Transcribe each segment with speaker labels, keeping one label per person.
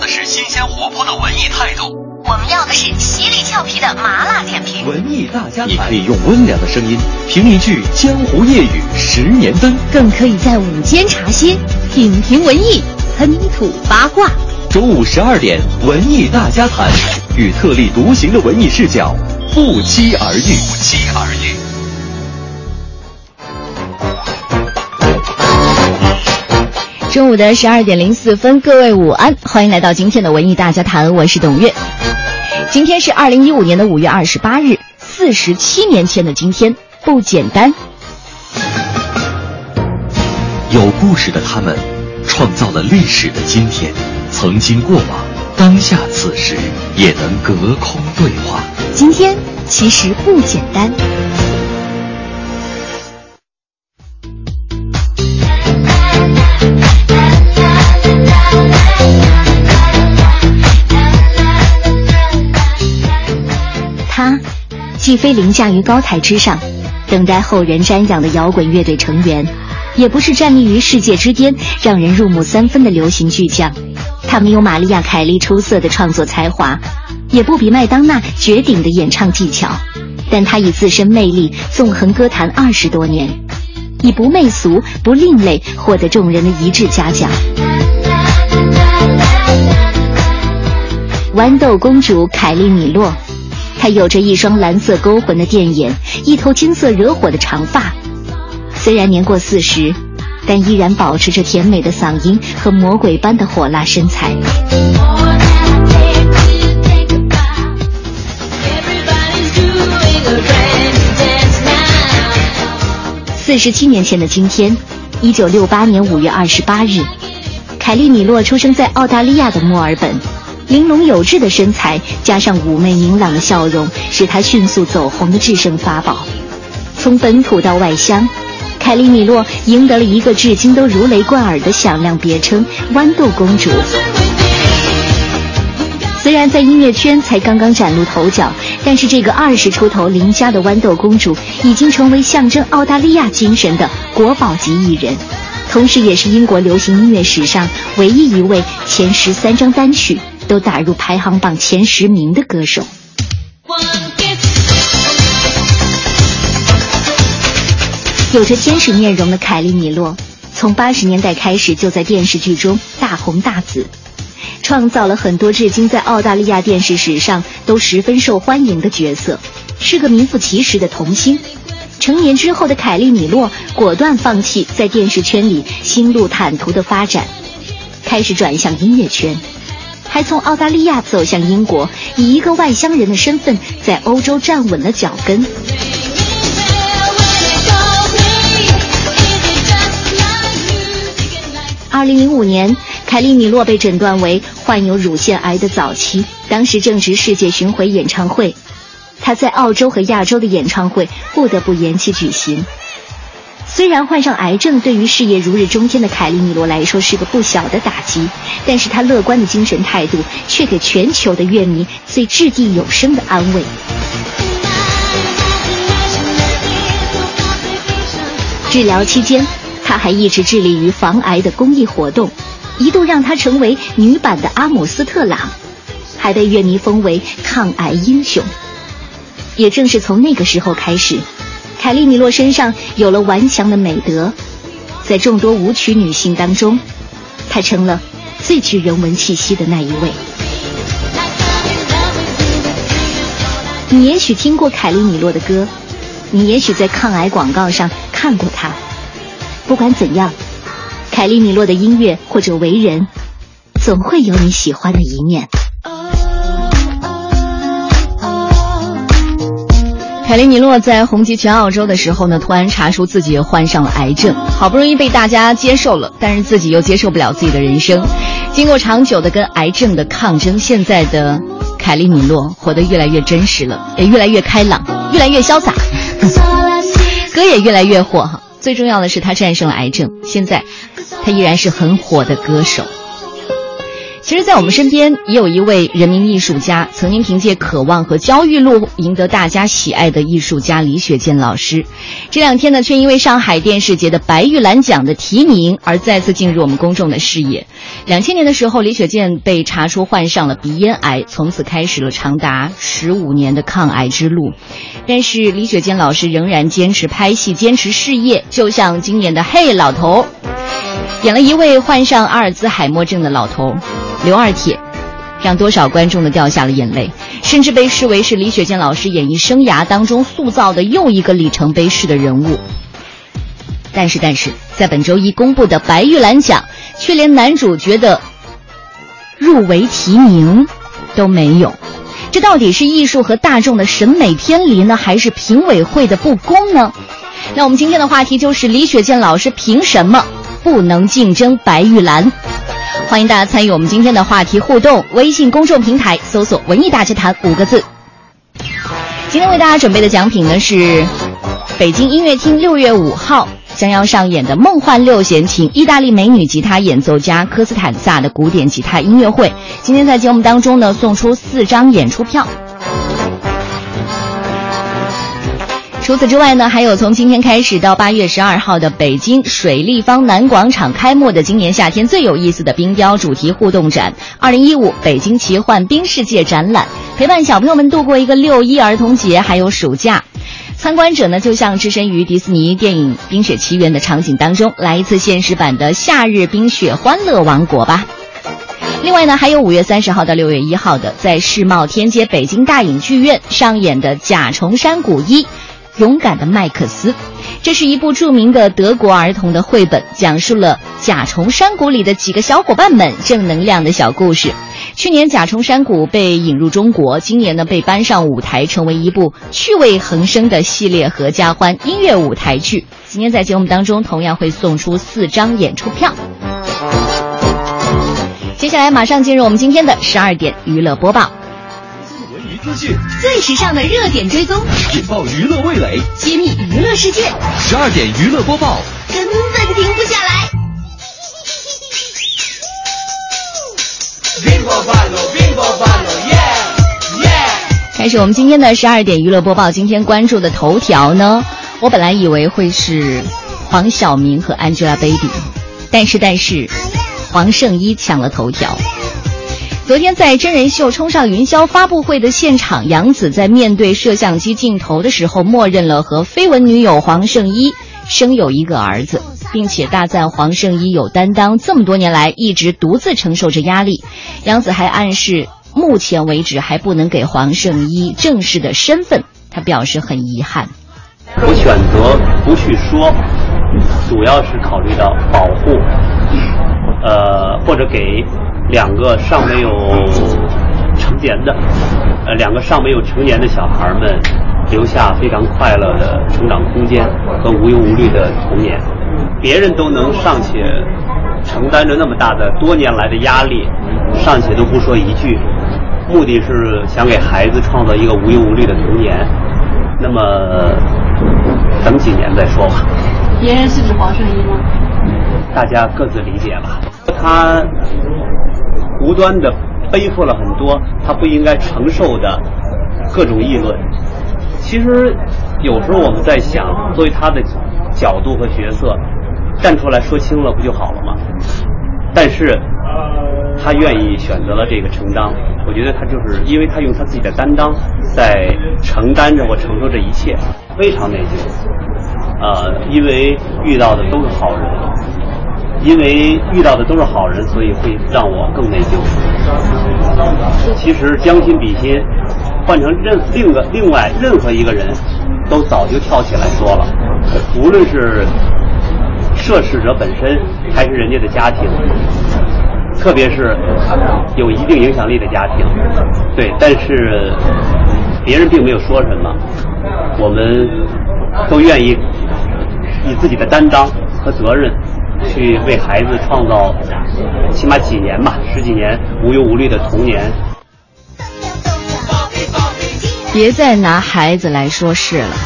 Speaker 1: 的是新鲜活泼的文艺态度，
Speaker 2: 我们要的是犀利俏皮的麻辣点评。
Speaker 3: 文艺大家谈，
Speaker 4: 你可以用温良的声音评一句江湖夜雨十年灯，
Speaker 5: 更可以在午间茶歇品评文艺，喷吐八卦。
Speaker 4: 中午十二点，文艺大家谈，与特立独行的文艺视角不期而遇。
Speaker 1: 不期而遇。
Speaker 5: 中午的十二点零四分，各位午安，欢迎来到今天的文艺大家谈，我是董月。今天是二零一五年的五月二十八日，四十七年前的今天，不简单。
Speaker 4: 有故事的他们，创造了历史的今天，曾经过往，当下此时也能隔空对话。
Speaker 5: 今天其实不简单。既非凌驾于高台之上，等待后人瞻仰的摇滚乐队成员，也不是站立于世界之巅，让人入木三分的流行巨匠。他没有玛丽亚·凯莉出色的创作才华，也不比麦当娜绝顶的演唱技巧，但他以自身魅力纵横歌坛二十多年，以不媚俗、不另类获得众人的一致嘉奖。豌豆公主凯莉米洛。她有着一双蓝色勾魂的电眼，一头金色惹火的长发。虽然年过四十，但依然保持着甜美的嗓音和魔鬼般的火辣身材。四十七年前的今天，一九六八年五月二十八日，凯利米洛出生在澳大利亚的墨尔本。玲珑有致的身材加上妩媚明朗的笑容，是她迅速走红的制胜法宝。从本土到外乡，凯莉米洛赢得了一个至今都如雷贯耳的响亮别称——豌豆公主。虽然在音乐圈才刚刚崭露头角，但是这个二十出头邻家的豌豆公主，已经成为象征澳大利亚精神的国宝级艺人，同时也是英国流行音乐史上唯一一位前十三张单曲。都打入排行榜前十名的歌手。有着天使面容的凯莉米洛，从八十年代开始就在电视剧中大红大紫，创造了很多至今在澳大利亚电视史上都十分受欢迎的角色，是个名副其实的童星。成年之后的凯莉米洛果断放弃在电视圈里心路坦途的发展，开始转向音乐圈。还从澳大利亚走向英国，以一个外乡人的身份在欧洲站稳了脚跟。二零零五年，凯利米洛被诊断为患有乳腺癌的早期，当时正值世界巡回演唱会，他在澳洲和亚洲的演唱会不得不延期举行。虽然患上癌症对于事业如日中天的凯莉米罗来说是个不小的打击，但是她乐观的精神态度却给全球的乐迷最掷地有声的安慰。治疗期间，她还一直致力于防癌的公益活动，一度让她成为女版的阿姆斯特朗，还被乐迷封为抗癌英雄。也正是从那个时候开始。凯莉米洛身上有了顽强的美德，在众多舞曲女性当中，她成了最具人文气息的那一位。你也许听过凯莉米洛的歌，你也许在抗癌广告上看过她。不管怎样，凯莉米洛的音乐或者为人，总会有你喜欢的一面。凯莉米洛在红极全澳洲的时候呢，突然查出自己患上了癌症，好不容易被大家接受了，但是自己又接受不了自己的人生。经过长久的跟癌症的抗争，现在的凯莉米洛活得越来越真实了，也越来越开朗，越来越潇洒，歌也越来越火哈。最重要的是，他战胜了癌症，现在他依然是很火的歌手。
Speaker 6: 其实，在我们身边也有一位人民艺术家，曾经凭借《渴望》和《焦裕禄》赢得大家喜爱的艺术家李雪健老师。这两天呢，却因为上海电视节的白玉兰奖的提名而再次进入我们公众的视野。两千年的时候，李雪健被查出患上了鼻咽癌，从此开始了长达十五年的抗癌之路。但是，李雪健老师仍然坚持拍戏，坚持事业，就像今年的《嘿，老头》，演了一位患上阿尔兹海默症的老头。刘二铁，让多少观众都掉下了眼泪，甚至被视为是李雪健老师演艺生涯当中塑造的又一个里程碑式的人物。但是，但是在本周一公布的白玉兰奖，却连男主角的入围提名都没有。这到底是艺术和大众的审美偏离呢，还是评委会的不公呢？那我们今天的话题就是李雪健老师凭什么不能竞争白玉兰？欢迎大家参与我们今天的话题互动，微信公众平台搜索“文艺大家谈”五个字。今天为大家准备的奖品呢是北京音乐厅六月五号将要上演的《梦幻六弦琴》意大利美女吉他演奏家科斯坦萨的古典吉他音乐会。今天在节目当中呢送出四张演出票。除此之外呢，还有从今天开始到八月十二号的北京水立方南广场开幕的今年夏天最有意思的冰雕主题互动展——二零一五北京奇幻冰世界展览，陪伴小朋友们度过一个六一儿童节还有暑假。参观者呢，就像置身于迪士尼电影《冰雪奇缘》的场景当中，来一次现实版的夏日冰雪欢乐王国吧。另外呢，还有五月三十号到六月一号的，在世贸天阶北京大影剧院上演的《甲虫山谷一》。勇敢的麦克斯，这是一部著名的德国儿童的绘本，讲述了甲虫山谷里的几个小伙伴们正能量的小故事。去年甲虫山谷被引入中国，今年呢被搬上舞台，成为一部趣味横生的系列合家欢音乐舞台剧。今天在节目当中同样会送出四张演出票。接下来马上进入我们今天的十二点娱乐播报。
Speaker 7: 资讯
Speaker 5: 最时尚的热点追踪，
Speaker 7: 引爆娱乐味蕾，
Speaker 5: 揭秘娱乐世界，
Speaker 7: 十二点娱乐播报，
Speaker 5: 根本停不下来。
Speaker 6: 开始我们今天的十二点娱乐播报。今天关注的头条呢，我本来以为会是黄晓明和 Angelababy，但是但是黄圣依抢了头条。昨天在真人秀《冲上云霄》发布会的现场，杨紫在面对摄像机镜头的时候，默认了和绯闻女友黄圣依生有一个儿子，并且大赞黄圣依有担当，这么多年来一直独自承受着压力。杨紫还暗示，目前为止还不能给黄圣依正式的身份，她表示很遗憾。
Speaker 8: 我选择不去说，主要是考虑到保护，呃，或者给。两个尚没有成年的，呃，两个尚没有成年的小孩们，留下非常快乐的成长空间和无忧无虑的童年。别人都能尚且承担着那么大的多年来的压力，尚且都不说一句，目的是想给孩子创造一个无忧无虑的童年。那么，等几年再说吧。
Speaker 9: 别人是指黄圣依吗？
Speaker 8: 大家各自理解吧。他。无端的背负了很多他不应该承受的各种议论。其实有时候我们在想，作为他的角度和角色，站出来说清了不就好了吗？但是他愿意选择了这个承担，我觉得他就是因为他用他自己的担当在承担着或承受这一切，非常内疚。呃，因为遇到的都是好人。因为遇到的都是好人，所以会让我更内疚。其实将心比心，换成任另个另外任何一个人，都早就跳起来说了。无论是涉事者本身，还是人家的家庭，特别是有一定影响力的家庭，对，但是别人并没有说什么，我们都愿意以自己的担当和责任。去为孩子创造起码几年吧，十几年无忧无虑的童年。
Speaker 6: 别再拿孩子来说事了。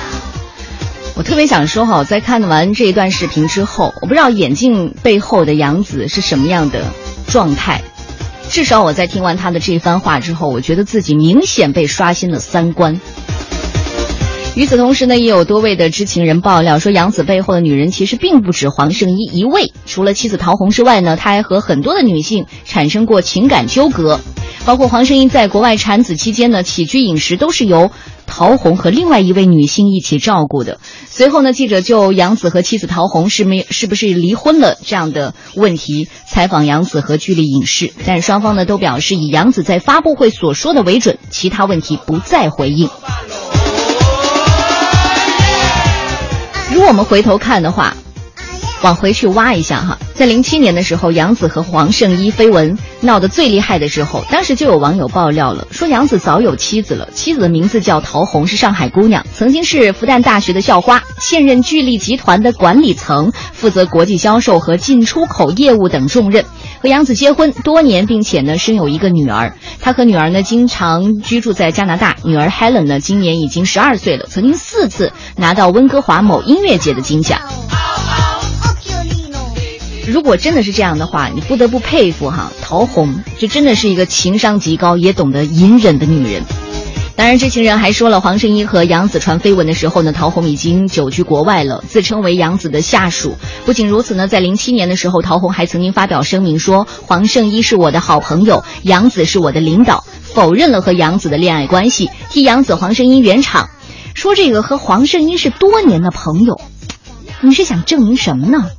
Speaker 6: 我特别想说哈，在看完这一段视频之后，我不知道眼镜背后的杨子是什么样的状态。至少我在听完他的这番话之后，我觉得自己明显被刷新了三观。与此同时呢，也有多位的知情人爆料说，杨紫背后的女人其实并不止黄圣依一位。除了妻子陶虹之外呢，他还和很多的女性产生过情感纠葛，包括黄圣依在国外产子期间呢，起居饮食都是由陶虹和另外一位女性一起照顾的。随后呢，记者就杨紫和妻子陶虹是没是不是离婚了这样的问题采访杨紫和剧丽影视，但双方呢都表示以杨紫在发布会所说的为准，其他问题不再回应。如果我们回头看的话，往回去挖一下哈，在零七年的时候，杨紫和黄圣依绯闻闹得最厉害的时候，当时就有网友爆料了，说杨紫早有妻子了，妻子的名字叫陶虹，是上海姑娘，曾经是复旦大学的校花，现任聚力集团的管理层，负责国际销售和进出口业务等重任。和杨紫结婚多年，并且呢生有一个女儿。他和女儿呢经常居住在加拿大。女儿 Helen 呢今年已经十二岁了，曾经四次拿到温哥华某音乐节的金奖。如果真的是这样的话，你不得不佩服哈陶虹，这真的是一个情商极高也懂得隐忍的女人。当然，知情人还说了，黄圣依和杨紫传绯闻的时候呢，陶虹已经久居国外了，自称为杨紫的下属。不仅如此呢，在零七年的时候，陶虹还曾经发表声明说，黄圣依是我的好朋友，杨紫是我的领导，否认了和杨紫的恋爱关系，替杨紫、黄圣依圆场，说这个和黄圣依是多年的朋友。你是想证明什么呢？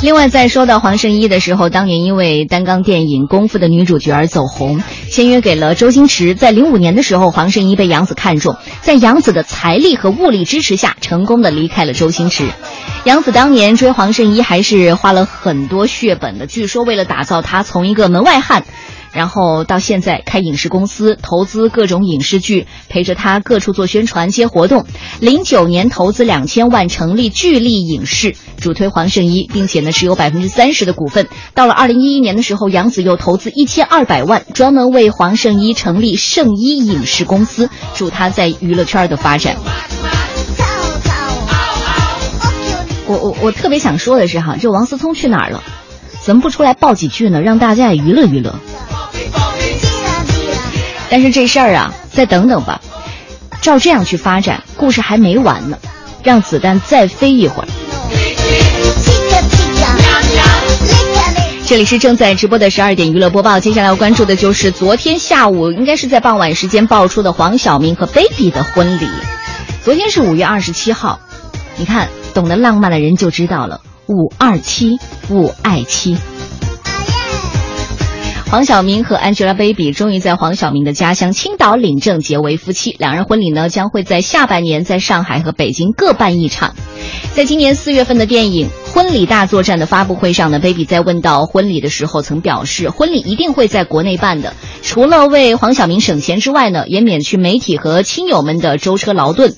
Speaker 6: 另外，在说到黄圣依的时候，当年因为担纲电影《功夫》的女主角而走红，签约给了周星驰。在零五年的时候，黄圣依被杨紫看中，在杨紫的财力和物力支持下，成功的离开了周星驰。杨紫当年追黄圣依还是花了很多血本的，据说为了打造她从一个门外汉。然后到现在开影视公司，投资各种影视剧，陪着他各处做宣传、接活动。零九年投资两千万成立巨力影视，主推黄圣依，并且呢持有百分之三十的股份。到了二零一一年的时候，杨紫又投资一千二百万，专门为黄圣依成立圣依影视公司，助他在娱乐圈的发展。我我我特别想说的是哈，这王思聪去哪儿了？怎么不出来爆几句呢？让大家也娱乐娱乐。但是这事儿啊，再等等吧。照这样去发展，故事还没完呢，让子弹再飞一会儿。这里是正在直播的十二点娱乐播报，接下来要关注的就是昨天下午，应该是在傍晚时间爆出的黄晓明和 Baby 的婚礼。昨天是五月二十七号，你看，懂得浪漫的人就知道了，五二七，五爱妻。黄晓明和 Angelababy 终于在黄晓明的家乡青岛领证结为夫妻，两人婚礼呢将会在下半年在上海和北京各办一场。在今年四月份的电影《婚礼大作战》的发布会上呢，Baby 在问到婚礼的时候曾表示，婚礼一定会在国内办的，除了为黄晓明省钱之外呢，也免去媒体和亲友们的舟车劳顿。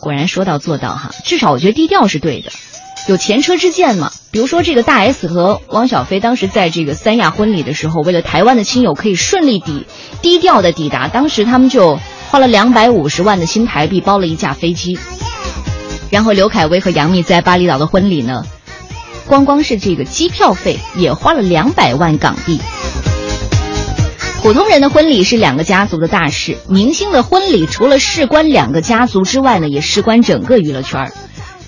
Speaker 6: 果然说到做到哈，至少我觉得低调是对的。有前车之鉴嘛？比如说，这个大 S 和汪小菲当时在这个三亚婚礼的时候，为了台湾的亲友可以顺利抵低调的抵达，当时他们就花了两百五十万的新台币包了一架飞机。然后刘恺威和杨幂在巴厘岛的婚礼呢，光光是这个机票费也花了两百万港币。普通人的婚礼是两个家族的大事，明星的婚礼除了事关两个家族之外呢，也事关整个娱乐圈。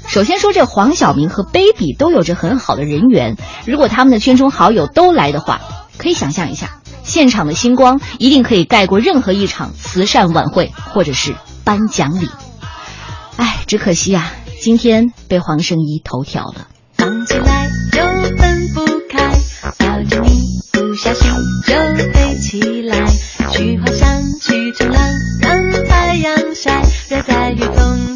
Speaker 6: 首先说，这黄晓明和 Baby 都有着很好的人缘。如果他们的圈中好友都来的话，可以想象一下，现场的星光一定可以盖过任何一场慈善晚会或者是颁奖礼。哎，只可惜啊，今天被黄圣依头条了。
Speaker 10: 刚起来就分不开，抱着你不小心就飞起来，去滑翔，去冲浪，让太阳晒，热在雨
Speaker 7: 中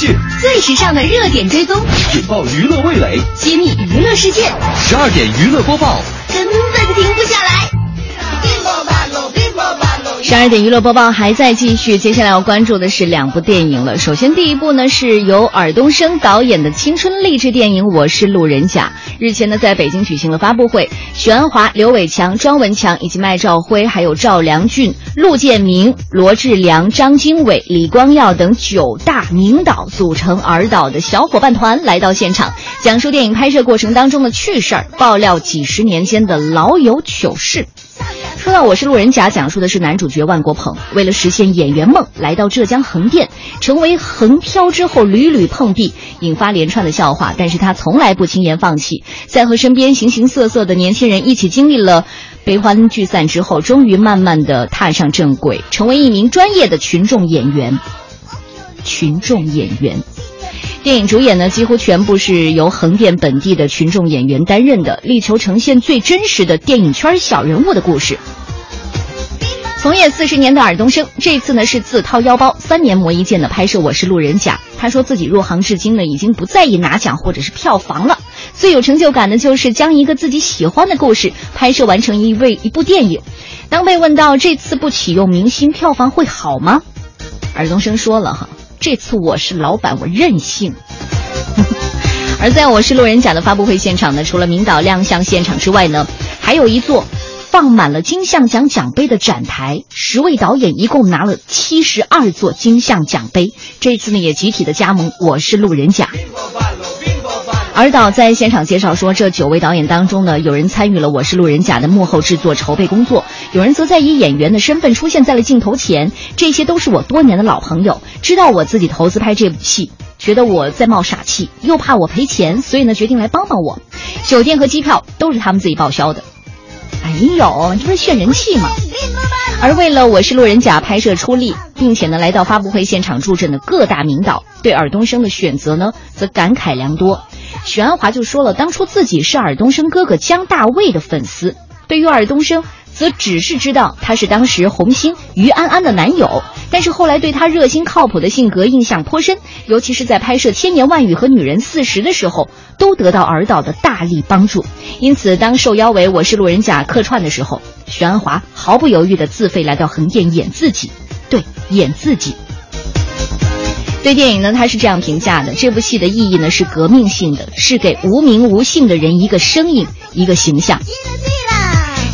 Speaker 7: 讯，
Speaker 5: 最时尚的热点追踪，
Speaker 7: 引爆娱乐味蕾。
Speaker 5: 揭秘娱乐世界，
Speaker 7: 十二点娱乐播报，
Speaker 5: 根本停不下来。
Speaker 6: 十二点娱乐播报还在继续，接下来要关注的是两部电影了。首先，第一部呢是由尔冬升导演的青春励志电影《我是路人甲》，日前呢在北京举行了发布会，许鞍华、刘伟强、庄文强以及麦兆辉，还有赵良俊、陆建明、罗志良、张经纬、李光耀等九大名导组成尔导的小伙伴团来到现场，讲述电影拍摄过程当中的趣事儿，爆料几十年间的老友糗事。说到《我是路人甲》，讲述的是男主角万国鹏为了实现演员梦，来到浙江横店，成为横漂之后屡屡碰壁，引发连串的笑话。但是他从来不轻言放弃，在和身边形形色色的年轻人一起经历了悲欢聚散之后，终于慢慢的踏上正轨，成为一名专业的群众演员。群众演员。电影主演呢，几乎全部是由横店本地的群众演员担任的，力求呈现最真实的电影圈小人物的故事。从业四十年的尔冬升，这次呢是自掏腰包，三年磨一剑的拍摄《我是路人甲》。他说自己入行至今呢，已经不在意拿奖或者是票房了，最有成就感的就是将一个自己喜欢的故事拍摄完成一位一部电影。当被问到这次不启用明星，票房会好吗？尔冬升说了哈。这次我是老板，我任性。而在我是路人甲的发布会现场呢，除了明导亮相现场之外呢，还有一座放满了金像奖奖杯的展台，十位导演一共拿了七十二座金像奖杯。这次呢，也集体的加盟我是路人甲。尔导在现场介绍说，这九位导演当中呢，有人参与了《我是路人甲》的幕后制作筹备工作，有人则在以演员的身份出现在了镜头前。这些都是我多年的老朋友，知道我自己投资拍这部戏，觉得我在冒傻气，又怕我赔钱，所以呢，决定来帮帮我。酒店和机票都是他们自己报销的。哎呦，这不是炫人气吗？而为了《我是路人甲》拍摄出力，并且呢来到发布会现场助阵的各大名导，对尔冬升的选择呢，则感慨良多。许鞍华就说了，当初自己是尔冬升哥哥姜大卫的粉丝，对于尔冬升则只是知道他是当时红星于安安的男友，但是后来对他热心靠谱的性格印象颇深，尤其是在拍摄《千年万语》和《女人四十》的时候，都得到尔导的大力帮助。因此，当受邀为《我是路人甲》客串的时候，许鞍华毫不犹豫地自费来到横店演自己，对，演自己。对电影呢，他是这样评价的：这部戏的意义呢是革命性的，是给无名无姓的人一个声音，一个形象。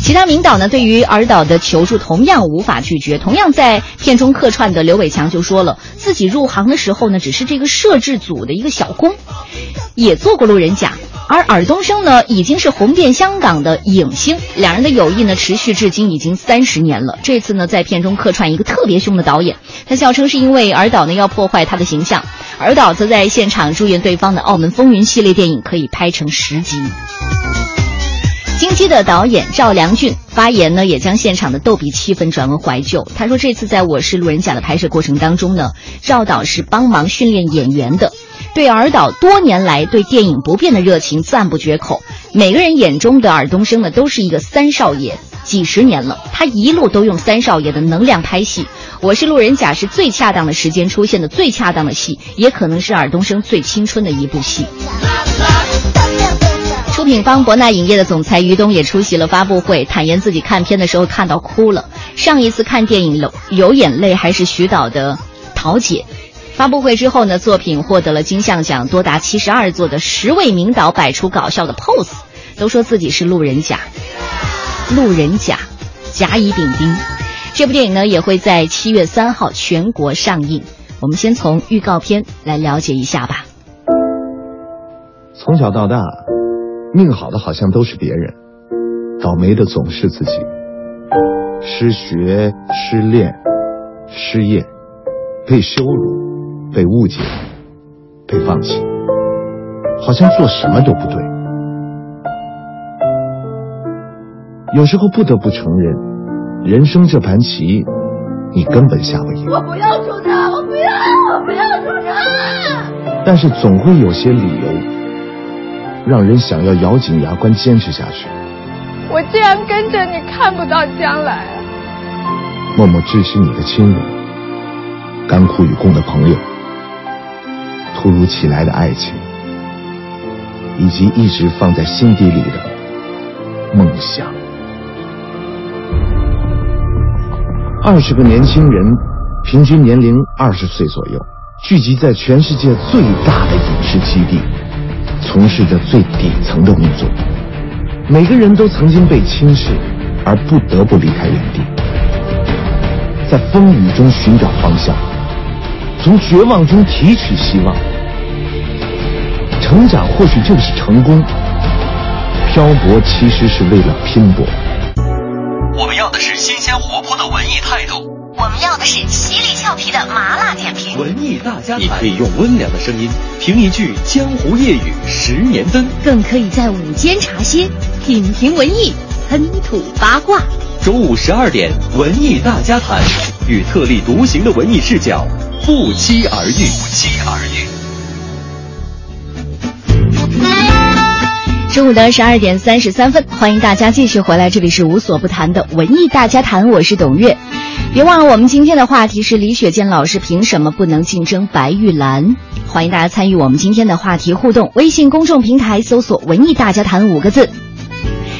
Speaker 6: 其他名导呢，对于尔导的求助同样无法拒绝。同样在片中客串的刘伟强就说了，自己入行的时候呢，只是这个摄制组的一个小工，也做过路人甲。而尔冬升呢，已经是红遍香港的影星，两人的友谊呢，持续至今已经三十年了。这次呢，在片中客串一个特别凶的导演，他笑称是因为尔导呢要破坏他的形象，尔导则在现场祝愿对方的《澳门风云》系列电影可以拍成十集。金鸡的导演赵良俊发言呢，也将现场的逗比气氛转为怀旧。他说，这次在我是路人甲的拍摄过程当中呢，赵导是帮忙训练演员的，对尔导多年来对电影不变的热情赞不绝口。每个人眼中的尔冬升呢，都是一个三少爷，几十年了，他一路都用三少爷的能量拍戏。我是路人甲是最恰当的时间出现的最恰当的戏，也可能是尔冬升最青春的一部戏。出品方博纳影业的总裁于东也出席了发布会，坦言自己看片的时候看到哭了。上一次看电影有有眼泪还是徐导的《桃姐》。发布会之后呢，作品获得了金像奖多达七十二座的十位名导摆出搞笑的 pose，都说自己是路人甲，路人甲，甲乙丙丁。这部电影呢也会在七月三号全国上映。我们先从预告片来了解一下吧。
Speaker 11: 从小到大。命好的好像都是别人，倒霉的总是自己。失学、失恋、失业，被羞辱、被误解、被放弃，好像做什么都不对。有时候不得不承认，人生这盘棋，你根本下不赢。
Speaker 5: 我不要出场，我不要，我不要出场。
Speaker 11: 但是总会有些理由。让人想要咬紧牙关坚持下去。
Speaker 12: 我这样跟着你看不到将来。
Speaker 11: 默默支持你的亲人，甘苦与共的朋友，突如其来的爱情，以及一直放在心底里的梦想。二十个年轻人，平均年龄二十岁左右，聚集在全世界最大的影视基地。从事着最底层的工作，每个人都曾经被轻视，而不得不离开原地，在风雨中寻找方向，从绝望中提取希望。成长或许就是成功，漂泊其实是为了拼搏。
Speaker 7: 我们要的是新鲜活泼的文艺态度。
Speaker 5: 我们要的是犀利俏皮的麻辣点评。
Speaker 7: 文艺大家谈，你可以用温良的声音评一句江湖夜雨十年灯，
Speaker 5: 更可以在午间茶歇品评文艺，喷吐八卦。
Speaker 7: 中午十二点，文艺大家谈，与特立独行的文艺视角不期而遇。不期而遇。
Speaker 6: 中午的十二点三十三分，欢迎大家继续回来，这里是无所不谈的文艺大家谈，我是董月。别忘了，我们今天的话题是李雪健老师凭什么不能竞争白玉兰？欢迎大家参与我们今天的话题互动，微信公众平台搜索“文艺大家谈”五个字。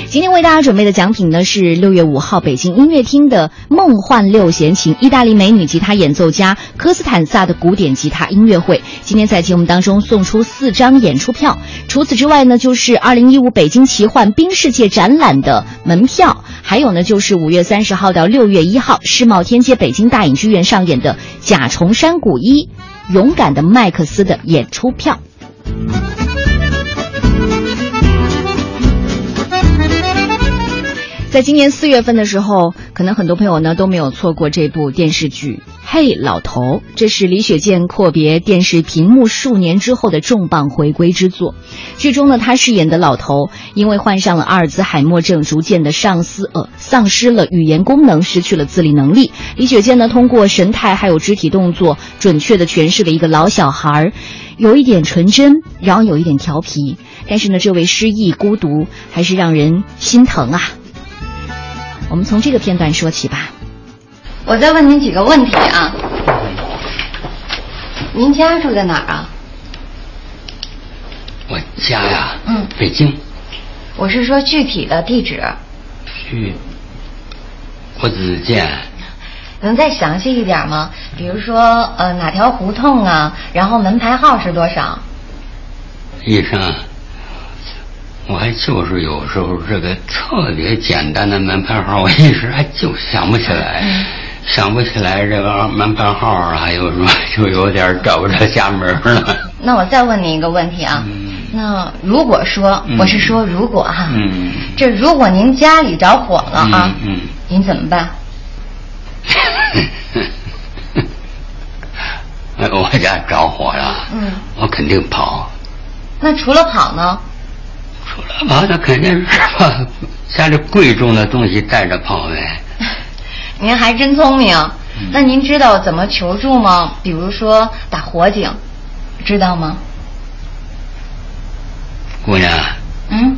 Speaker 6: 今天为大家准备的奖品呢是六月五号北京音乐厅的梦幻六弦琴意大利美女吉他演奏家科斯坦萨的古典吉他音乐会。今天在节目当中送出四张演出票，除此之外呢就是二零一五北京奇幻冰世界展览的门票，还有呢就是五月三十号到六月一号世贸天阶北京大影剧院上演的甲虫山谷一勇敢的麦克斯的演出票。在今年四月份的时候，可能很多朋友呢都没有错过这部电视剧《嘿，老头》。这是李雪健阔别电视屏幕数年之后的重磅回归之作。剧中呢，他饰演的老头因为患上了阿尔兹海默症，逐渐的丧失呃丧失了语言功能，失去了自理能力。李雪健呢，通过神态还有肢体动作，准确的诠释了一个老小孩儿，有一点纯真，然后有一点调皮。但是呢，这位失忆孤独还是让人心疼啊。我们从这个片段说起吧。
Speaker 13: 我再问您几个问题啊。您家住在哪儿啊？
Speaker 14: 我家呀，
Speaker 13: 嗯，
Speaker 14: 北京。
Speaker 13: 我是说具体的地址。
Speaker 14: 去，我只见。
Speaker 13: 能再详细一点吗？比如说，呃，哪条胡同啊？然后门牌号是多少？
Speaker 14: 医生，我还就是有时候这个特别简单的门牌号，我一时还就想不起来，
Speaker 13: 嗯、
Speaker 14: 想不起来这个门牌号啊，还有什么就有点找不着家门了。
Speaker 13: 那我再问您一个问题啊，
Speaker 14: 嗯、
Speaker 13: 那如果说，
Speaker 14: 嗯、
Speaker 13: 我是说如果哈，
Speaker 14: 嗯，
Speaker 13: 这如果您家里着火了啊，您怎么办？
Speaker 14: 我家着火了，
Speaker 13: 嗯，
Speaker 14: 我肯定跑。
Speaker 13: 那除了跑呢？
Speaker 14: 除了跑，那肯定是吧家里贵重的东西带着跑呗。
Speaker 13: 您还真聪明。嗯、那您知道怎么求助吗？比如说打火警，知道吗？
Speaker 14: 姑娘。
Speaker 13: 嗯。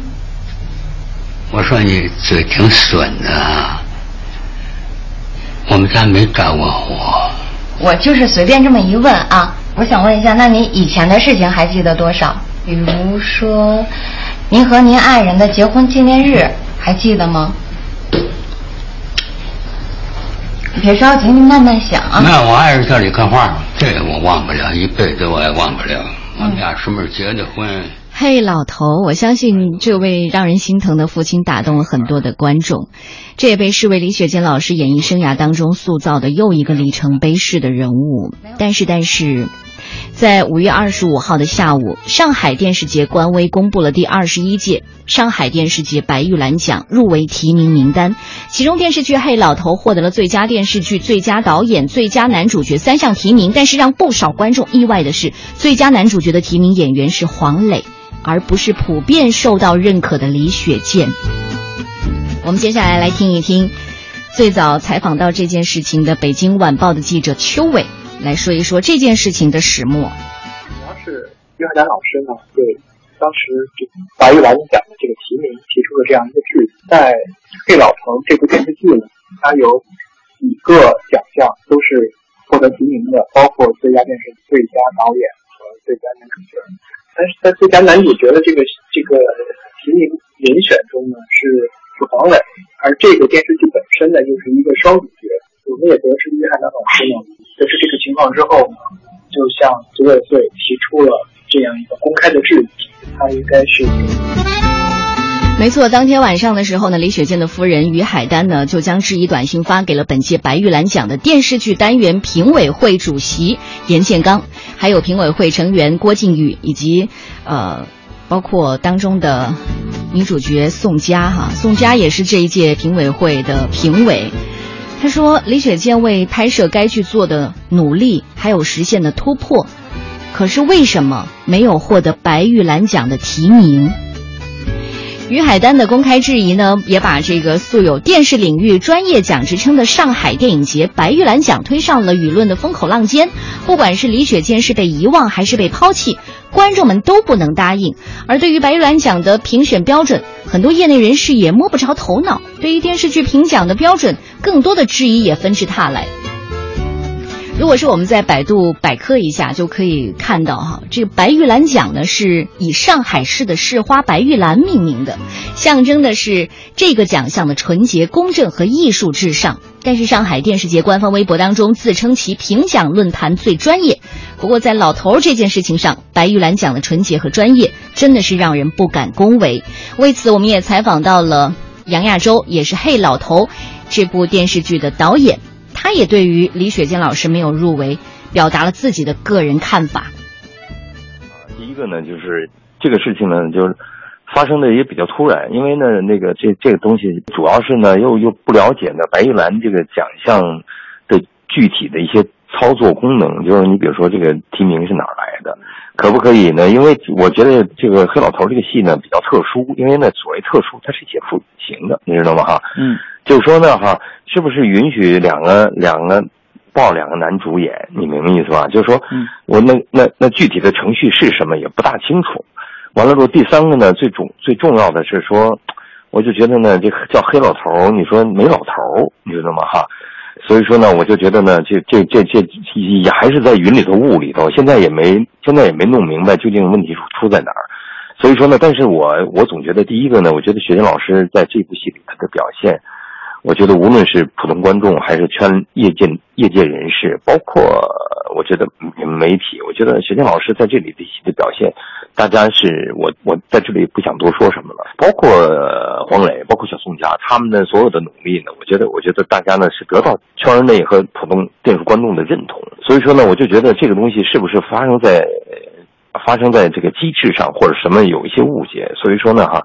Speaker 14: 我说你嘴挺损的啊。我们家没着过火。
Speaker 13: 我就是随便这么一问啊，我想问一下，那你以前的事情还记得多少？比如说，您和您爱人的结婚纪念日还记得吗？别着急，您慢慢想啊。
Speaker 14: 那我爱人叫李克花，这个我忘不了，一辈子我也忘不了。我们俩什么时候结的婚？
Speaker 6: 嘿，老头，我相信这位让人心疼的父亲打动了很多的观众，这也被视为李雪健老师演艺生涯当中塑造的又一个里程碑式的人物。但是，但是，在五月二十五号的下午，上海电视节官微公布了第二十一届上海电视节白玉兰奖入围提名名单，其中电视剧《嘿老头》获得了最佳电视剧、最佳导演、最佳男主角三项提名。但是让不少观众意外的是，最佳男主角的提名演员是黄磊。而不是普遍受到认可的李雪健。我们接下来来听一听最早采访到这件事情的《北京晚报》的记者邱伟来说一说这件事情的始末。
Speaker 15: 主要是约翰丹老师呢，对当时这白玉兰奖的这个提名提出了这样一个质疑。在《黑老头》这部电视剧呢，它有几个奖项都是获得提名的，包括最佳电视、最佳导演和最佳男主角。但是在最佳男主角的这个这个提名人选中呢，是是黄磊，而这个电视剧本身呢又是一个双主角。我们也得知约翰南老师呢，得知这个情况之后呢，就向组委会提出了这样一个公开的质疑，他应该是。
Speaker 6: 没错，当天晚上的时候呢，李雪健的夫人于海丹呢就将质疑短信发给了本届白玉兰奖的电视剧单元评委会主席严建刚，还有评委会成员郭靖宇以及呃，包括当中的女主角宋佳哈，宋佳也是这一届评委会的评委。他说，李雪健为拍摄该剧做的努力还有实现的突破，可是为什么没有获得白玉兰奖的提名？于海丹的公开质疑呢，也把这个素有电视领域专业奖之称的上海电影节白玉兰奖推上了舆论的风口浪尖。不管是李雪健是被遗忘还是被抛弃，观众们都不能答应。而对于白玉兰奖的评选标准，很多业内人士也摸不着头脑。对于电视剧评奖的标准，更多的质疑也纷至沓来。如果是我们在百度百科一下，就可以看到哈，这个白玉兰奖呢是以上海市的市花白玉兰命名的，象征的是这个奖项的纯洁、公正和艺术至上。但是上海电视节官方微博当中自称其评奖论坛最专业，不过在老头这件事情上，白玉兰奖的纯洁和专业真的是让人不敢恭维。为此，我们也采访到了杨亚洲，也是《嘿老头》这部电视剧的导演。他也对于李雪健老师没有入围，表达了自己的个人看法。
Speaker 16: 第一个呢，就是这个事情呢，就是发生的也比较突然，因为呢，那个这这个东西主要是呢，又又不了解呢白玉兰这个奖项的具体的一些操作功能，就是你比如说这个提名是哪儿来的，可不可以呢？因为我觉得这个黑老头这个戏呢比较特殊，因为呢所谓特殊，它是写父型的，你知道吗？哈，
Speaker 17: 嗯，
Speaker 16: 就是说呢，哈。是不是允许两个两个报两个男主演？你明白意思吧？就是说，我那那那具体的程序是什么也不大清楚。完了之后，第三个呢，最重最重要的是说，我就觉得呢，这叫黑老头，你说没老头儿，你知道吗？哈，所以说呢，我就觉得呢，这这这这也还是在云里头雾里头，现在也没现在也没弄明白究竟问题出出在哪儿。所以说呢，但是我我总觉得第一个呢，我觉得雪见老师在这部戏里他的表现。我觉得无论是普通观众，还是圈业界业界人士，包括我觉得媒体，我觉得徐静老师在这里的的表现，大家是我我在这里不想多说什么了。包括黄磊，包括小宋佳，他们的所有的努力呢，我觉得我觉得大家呢是得到圈内和普通电视观众的认同。所以说呢，我就觉得这个东西是不是发生在发生在这个机制上，或者什么有一些误解。所以说呢，哈。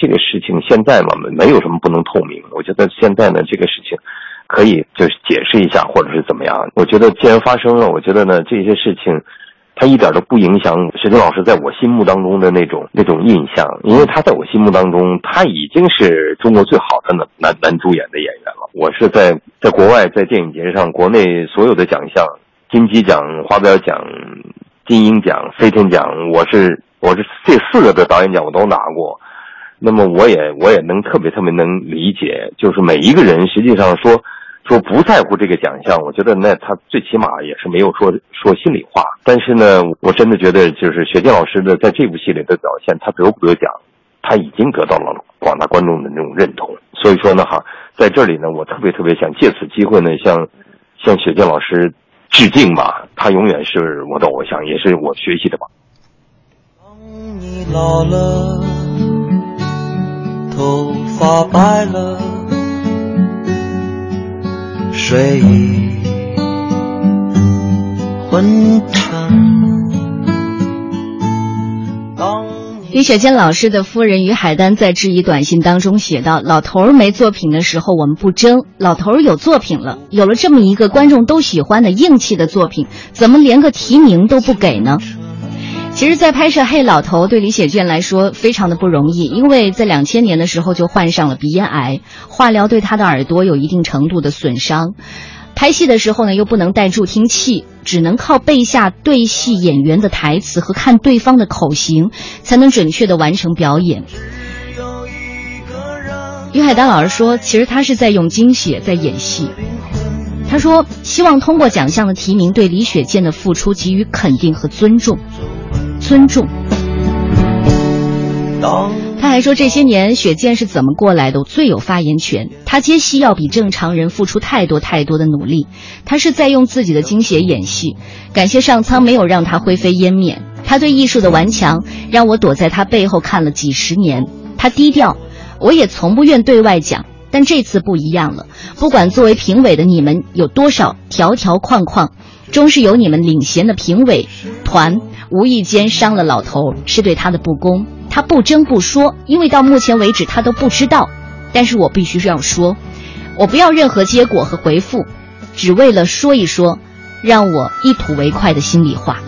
Speaker 16: 这个事情现在嘛，没有什么不能透明。我觉得现在呢，这个事情可以就是解释一下，或者是怎么样。我觉得既然发生了，我觉得呢，这些事情它一点都不影响石青老师在我心目当中的那种那种印象，因为他在我心目当中他已经是中国最好的男男男主演的演员了。我是在在国外在电影节上，国内所有的奖项，金鸡奖、华表奖、金鹰奖、飞天奖，我是我是这四个的导演奖我都拿过。那么我也我也能特别特别能理解，就是每一个人实际上说说不在乎这个奖项，我觉得那他最起码也是没有说说心里话。但是呢，我真的觉得就是雪见老师的在这部戏里的表现，他得不得奖，他已经得到了广大观众的那种认同。所以说呢，哈，在这里呢，我特别特别想借此机会呢，向向雪见老师致敬吧，他永远是我的偶像，也是我学习的吧。当你老了。头发白了，睡意
Speaker 6: 昏沉。李雪健老师的夫人于海丹在质疑短信当中写道：“老头儿没作品的时候，我们不争；老头儿有作品了，有了这么一个观众都喜欢的硬气的作品，怎么连个提名都不给呢？”其实，在拍摄《嘿老头》对李雪健来说非常的不容易，因为在两千年的时候就患上了鼻咽癌，化疗对他的耳朵有一定程度的损伤。拍戏的时候呢，又不能带助听器，只能靠背下对戏演员的台词和看对方的口型，才能准确的完成表演。于海丹老师说，其实他是在用精血在演戏。他说，希望通过奖项的提名，对李雪健的付出给予肯定和尊重。尊重。他还说，这些年雪健是怎么过来的，最有发言权。他接戏要比正常人付出太多太多的努力，他是在用自己的精血演戏。感谢上苍没有让他灰飞烟灭。他对艺术的顽强，让我躲在他背后看了几十年。他低调，我也从不愿对外讲。但这次不一样了，不管作为评委的你们有多少条条框框，终是由你们领衔的评委团。无意间伤了老头，是对他的不公。他不争不说，因为到目前为止他都不知道。但是我必须这样说，我不要任何结果和回复，只为了说一说，让我一吐为快的心里话。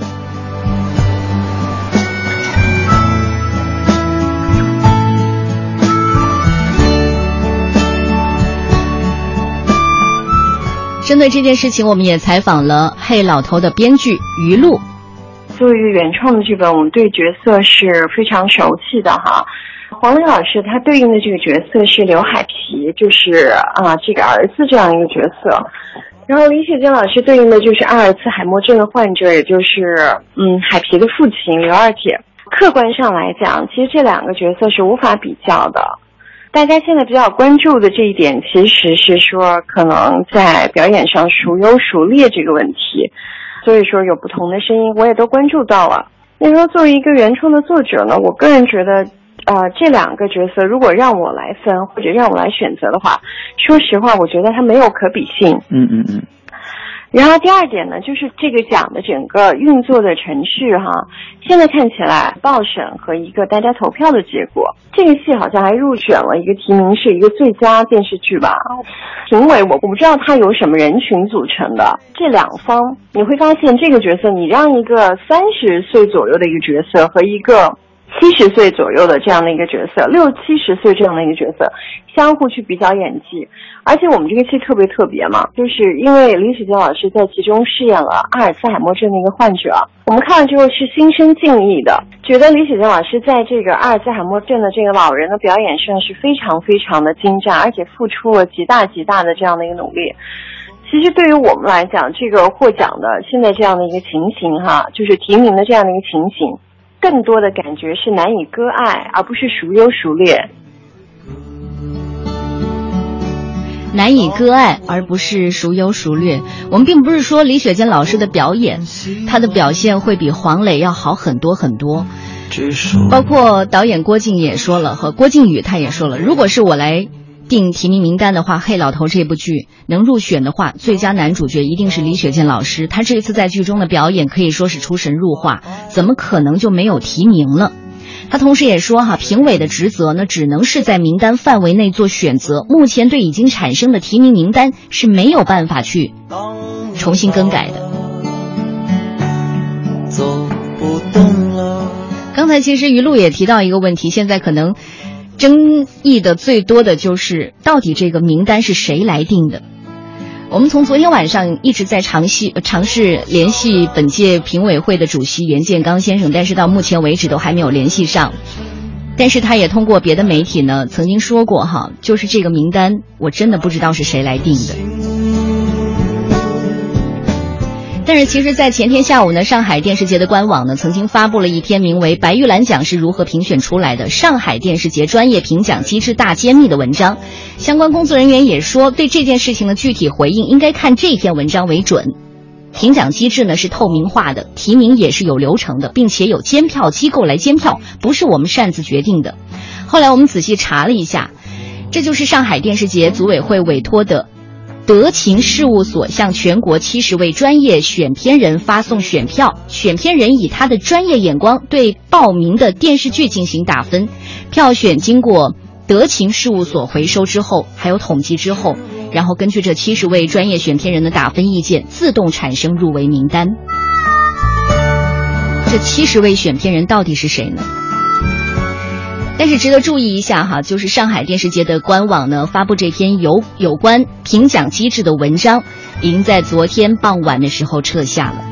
Speaker 6: 针对这件事情，我们也采访了《嘿老头》的编剧于露。
Speaker 17: 作为一个原创的剧本，我们对角色是非常熟悉的哈。黄磊老师他对应的这个角色是刘海皮，就是啊这个儿子这样一个角色。然后李雪健老师对应的就是阿尔茨海默症的患者，也就是嗯海皮的父亲刘二铁。客观上来讲，其实这两个角色是无法比较的。大家现在比较关注的这一点，其实是说可能在表演上孰优孰劣这个问题。所以说有不同的声音，我也都关注到了。那说作为一个原创的作者呢，我个人觉得，呃，这两个角色如果让我来分或者让我来选择的话，说实话，我觉得它没有可比性。
Speaker 18: 嗯嗯嗯。
Speaker 17: 然后第二点呢，就是这个奖的整个运作的程序哈，现在看起来报审和一个大家投票的结果，这个戏好像还入选了一个提名，是一个最佳电视剧吧。评委我我不知道他由什么人群组成的，这两方你会发现这个角色，你让一个三十岁左右的一个角色和一个七十岁左右的这样的一个角色，六七十岁这样的一个角色，相互去比较演技。而且我们这个戏特别特别嘛，就是因为李雪健老师在其中饰演了阿尔茨海默症的一个患者，我们看了之后是心生敬意的，觉得李雪健老师在这个阿尔茨海默症的这个老人的表演上是非常非常的精湛，而且付出了极大极大的这样的一个努力。其实对于我们来讲，这个获奖的现在这样的一个情形哈，就是提名的这样的一个情形，更多的感觉是难以割爱，而不是孰优孰劣。
Speaker 6: 难以割爱，而不是孰优孰劣。我们并不是说李雪健老师的表演，他的表现会比黄磊要好很多很多。包括导演郭靖也说了，和郭靖宇他也说了，如果是我来定提名名单的话，《黑老头》这部剧能入选的话，最佳男主角一定是李雪健老师。他这一次在剧中的表演可以说是出神入化，怎么可能就没有提名了？他同时也说，哈，评委的职责呢，只能是在名单范围内做选择。目前对已经产生的提名名单是没有办法去重新更改的。刚才其实于露也提到一个问题，现在可能争议的最多的就是到底这个名单是谁来定的。我们从昨天晚上一直在尝试尝试联系本届评委会的主席袁建刚先生，但是到目前为止都还没有联系上。但是他也通过别的媒体呢曾经说过哈，就是这个名单我真的不知道是谁来定的。但是其实，在前天下午呢，上海电视节的官网呢曾经发布了一篇名为《白玉兰奖是如何评选出来的：上海电视节专业评奖机制大揭秘》的文章。相关工作人员也说，对这件事情的具体回应应该看这篇文章为准。评奖机制呢是透明化的，提名也是有流程的，并且有监票机构来监票，不是我们擅自决定的。后来我们仔细查了一下，这就是上海电视节组委会委托的。德勤事务所向全国七十位专业选片人发送选票，选片人以他的专业眼光对报名的电视剧进行打分，票选经过德勤事务所回收之后，还有统计之后，然后根据这七十位专业选片人的打分意见，自动产生入围名单。这七十位选片人到底是谁呢？但是值得注意一下哈，就是上海电视节的官网呢发布这篇有有关评奖机制的文章，已经在昨天傍晚的时候撤下了。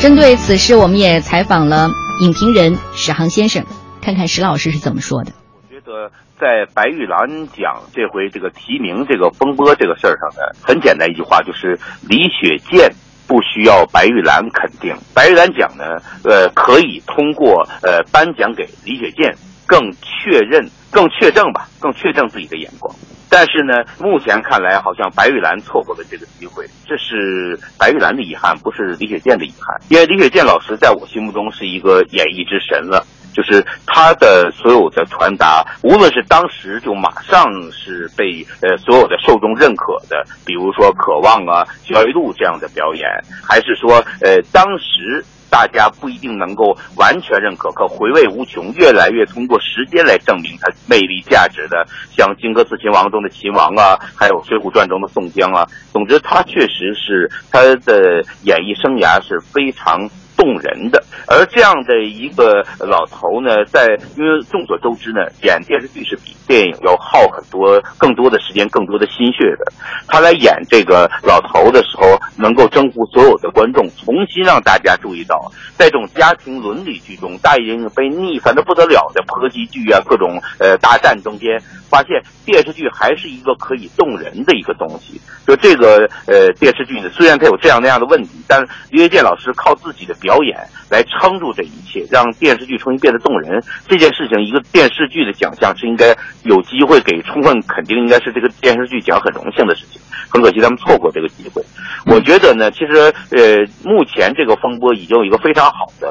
Speaker 6: 针对此事，我们也采访了影评人史航先生，看看史老师是怎么说的。
Speaker 18: 我觉得在白玉兰奖这回这个提名这个风波这个事儿上呢，很简单一句话，就是李雪健。不需要白玉兰肯定，白玉兰奖呢，呃，可以通过呃颁奖给李雪健，更确认、更确证吧，更确证自己的眼光。但是呢，目前看来好像白玉兰错过了这个机会，这是白玉兰的遗憾，不是李雪健的遗憾。因为李雪健老师在我心目中是一个演艺之神了。就是他的所有的传达，无论是当时就马上是被呃所有的受众认可的，比如说《渴望》啊、《焦裕禄》这样的表演，还是说呃当时大家不一定能够完全认可，可回味无穷，越来越通过时间来证明他魅力价值的，像《荆轲刺秦王》中的秦王啊，还有《水浒传》中的宋江啊。总之，他确实是他的演艺生涯是非常。动人的，而这样的一个老头呢，在因为众所周知呢，演电视剧是比电影要耗很多、更多的时间、更多的心血的。他来演这个老头的时候，能够征服所有的观众，重新让大家注意到，在这种家庭伦理剧中，大人被逆反的不得了的婆媳剧啊，各种呃大战中间，发现电视剧还是一个可以动人的一个东西。就这个呃电视剧呢，虽然它有这样那样的问题，但李月健老师靠自己的表。表演来撑住这一切，让电视剧重新变得动人。这件事情，一个电视剧的奖项是应该有机会给充分肯定，应该是这个电视剧奖很荣幸的事情。很可惜，他们错过这个机会。我觉得呢，其实呃，目前这个风波已经有一个非常好的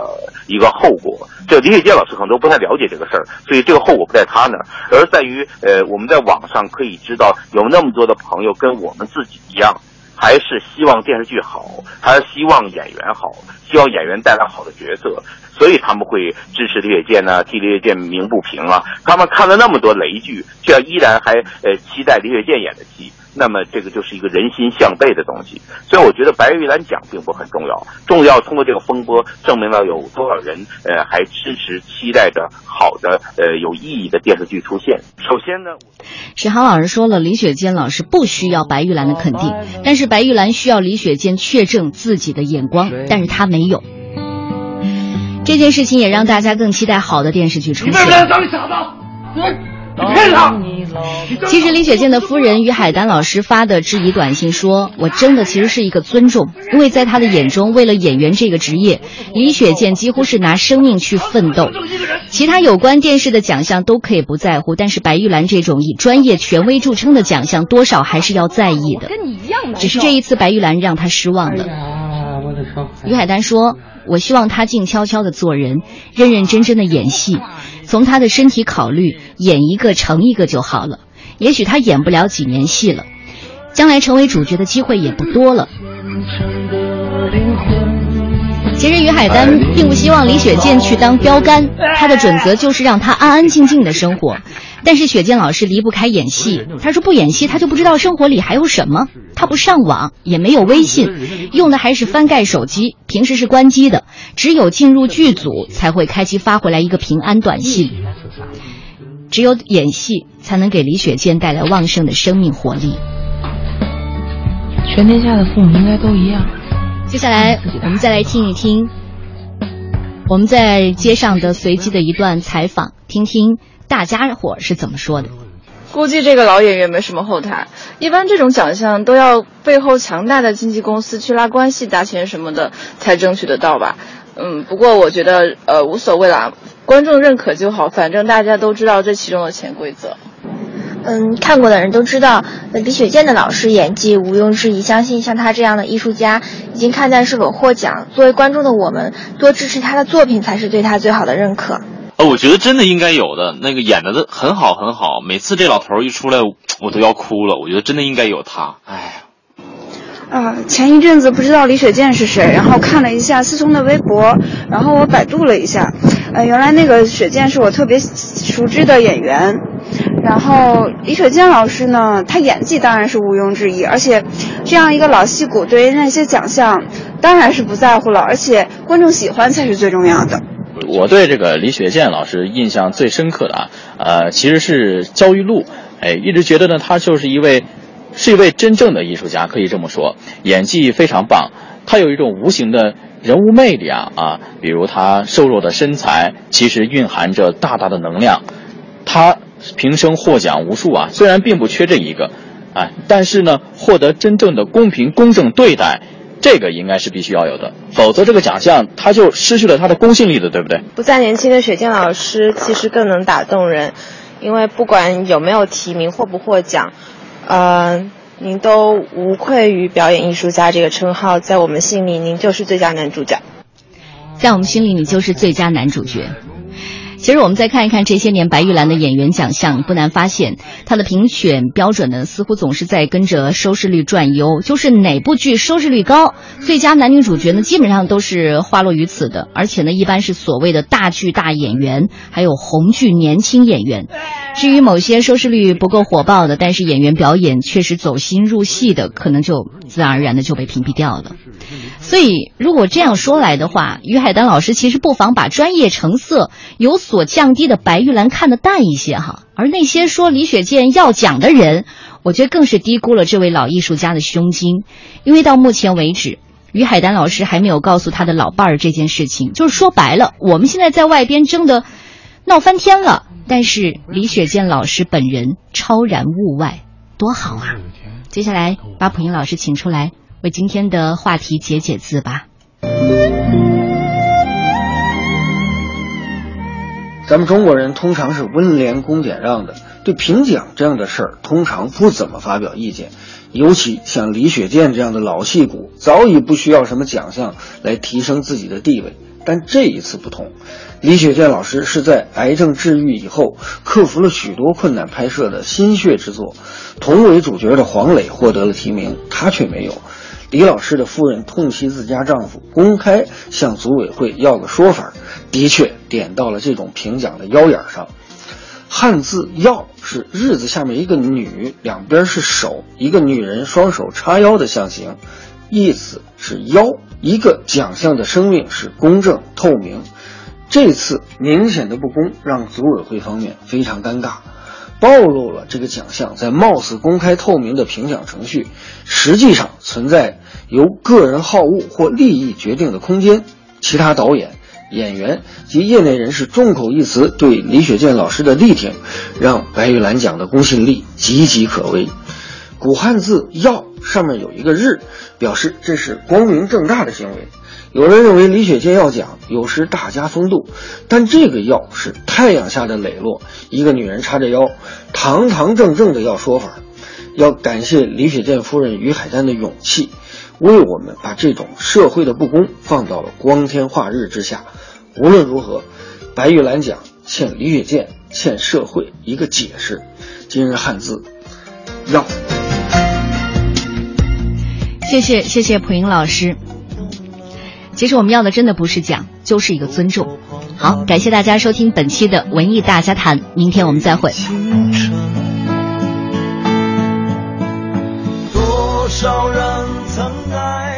Speaker 18: 一个后果。这李雪健老师可能都不太了解这个事儿，所以这个后果不在他那儿，而在于呃，我们在网上可以知道有那么多的朋友跟我们自己一样。还是希望电视剧好，还是希望演员好，希望演员带来好的角色，所以他们会支持李雪健呢，替李雪健鸣不平啊。他们看了那么多雷剧，却依然还呃期待李雪健演的戏。那么这个就是一个人心向背的东西，所以我觉得白玉兰奖并不很重要，重要通过这个风波证明了有多少人呃还支持期待着好的呃有意义的电视剧出现。首先呢，
Speaker 6: 史航老师说了，李雪健老师不需要白玉兰的肯定，但是白玉兰需要李雪健确证自己的眼光，但是他没有。这件事情也让大家更期待好的电视剧出现。
Speaker 19: 你当傻子？骗他！
Speaker 6: 其实李雪健的夫人于海丹老师发的质疑短信说：“我真的其实是一个尊重，因为在他的眼中，为了演员这个职业，李雪健几乎是拿生命去奋斗。其他有关电视的奖项都可以不在乎，但是白玉兰这种以专业权威著称的奖项，多少还是要在意的。
Speaker 5: 跟你一样
Speaker 6: 只是这一次白玉兰让他失望了。于海丹说：“我希望他静悄悄的做人，认认真真的演戏。”从他的身体考虑，演一个成一个就好了。也许他演不了几年戏了，将来成为主角的机会也不多了。其实于海丹并不希望李雪健去当标杆，他的准则就是让他安安静静的生活。但是雪健老师离不开演戏，他说不演戏他就不知道生活里还有什么。他不上网，也没有微信，用的还是翻盖手机，平时是关机的，只有进入剧组才会开机发回来一个平安短信。只有演戏才能给李雪健带来旺盛的生命活力。
Speaker 20: 全天下的父母应该都一样。
Speaker 6: 接下来我们再来听一听我们在街上的随机的一段采访，听听。大家伙是怎么说的？
Speaker 21: 估计这个老演员没什么后台，一般这种奖项都要背后强大的经纪公司去拉关系、搭钱什么的才争取得到吧。嗯，不过我觉得呃无所谓啦，观众认可就好，反正大家都知道这其中的潜规则。
Speaker 22: 嗯，看过的人都知道，李雪健的老师演技毋庸置疑，相信像他这样的艺术家，已经看淡是否获奖。作为观众的我们，多支持他的作品才是对他最好的认可。
Speaker 23: 呃，我觉得真的应该有的，那个演的很好很好，每次这老头一出来，我都要哭了。我觉得真的应该有他，哎。
Speaker 24: 啊，前一阵子不知道李雪健是谁，然后看了一下思聪的微博，然后我百度了一下，呃，原来那个雪健是我特别熟知的演员。然后李雪健老师呢，他演技当然是毋庸置疑，而且这样一个老戏骨，对于那些奖项当然是不在乎了，而且观众喜欢才是最重要的。
Speaker 25: 我对这个李雪健老师印象最深刻的啊，呃，其实是焦裕禄，哎，一直觉得呢，他就是一位，是一位真正的艺术家，可以这么说，演技非常棒，他有一种无形的人物魅力啊啊，比如他瘦弱的身材，其实蕴含着大大的能量，他平生获奖无数啊，虽然并不缺这一个，啊，但是呢，获得真正的公平公正对待。这个应该是必须要有的，否则这个奖项它就失去了它的公信力的，对不对？
Speaker 26: 不再年轻的雪健老师其实更能打动人，因为不管有没有提名获不获奖，呃，您都无愧于表演艺术家这个称号，在我们心里您就是最佳男主角，
Speaker 6: 在我们心里你就是最佳男主角。其实我们再看一看这些年白玉兰的演员奖项，不难发现，她的评选标准呢，似乎总是在跟着收视率转悠。就是哪部剧收视率高，最佳男女主角呢，基本上都是花落于此的。而且呢，一般是所谓的大剧大演员，还有红剧年轻演员。至于某些收视率不够火爆的，但是演员表演确实走心入戏的，可能就自然而然的就被屏蔽掉了。所以，如果这样说来的话，于海丹老师其实不妨把专业成色有所降低的白玉兰看得淡一些哈。而那些说李雪健要奖的人，我觉得更是低估了这位老艺术家的胸襟。因为到目前为止，于海丹老师还没有告诉他的老伴儿这件事情。就是说白了，我们现在在外边争的闹翻天了，但是李雪健老师本人超然物外，多好啊！接下来把普英老师请出来。为今天的话题解解字吧。
Speaker 27: 咱们中国人通常是温良恭俭让的，对评奖这样的事儿通常不怎么发表意见。尤其像李雪健这样的老戏骨，早已不需要什么奖项来提升自己的地位。但这一次不同，李雪健老师是在癌症治愈以后，克服了许多困难拍摄的心血之作。同为主角的黄磊获得了提名，他却没有。李老师的夫人痛惜自家丈夫公开向组委会要个说法，的确点到了这种评奖的腰眼上。汉字“要”是日字下面一个女，两边是手，一个女人双手叉腰的象形，意思是腰。一个奖项的生命是公正透明，这次明显的不公让组委会方面非常尴尬，暴露了这个奖项在貌似公开透明的评奖程序，实际上存在由个人好恶或利益决定的空间。其他导演。演员及业内人士众口一词对李雪健老师的力挺，让白玉兰奖的公信力岌岌可危。古汉字“要”上面有一个“日”，表示这是光明正大的行为。有人认为李雪健要讲有失大家风度，但这个“要”是太阳下的磊落，一个女人叉着腰，堂堂正正的要说法。要感谢李雪健夫人于海丹的勇气，为我们把这种社会的不公放到了光天化日之下。无论如何，白玉兰奖欠李雪健、欠社会一个解释。今日汉字，要。
Speaker 6: 谢谢谢谢蒲英老师。其实我们要的真的不是奖，就是一个尊重。好，感谢大家收听本期的文艺大家谈，明天我们再会。
Speaker 28: 多少人曾爱。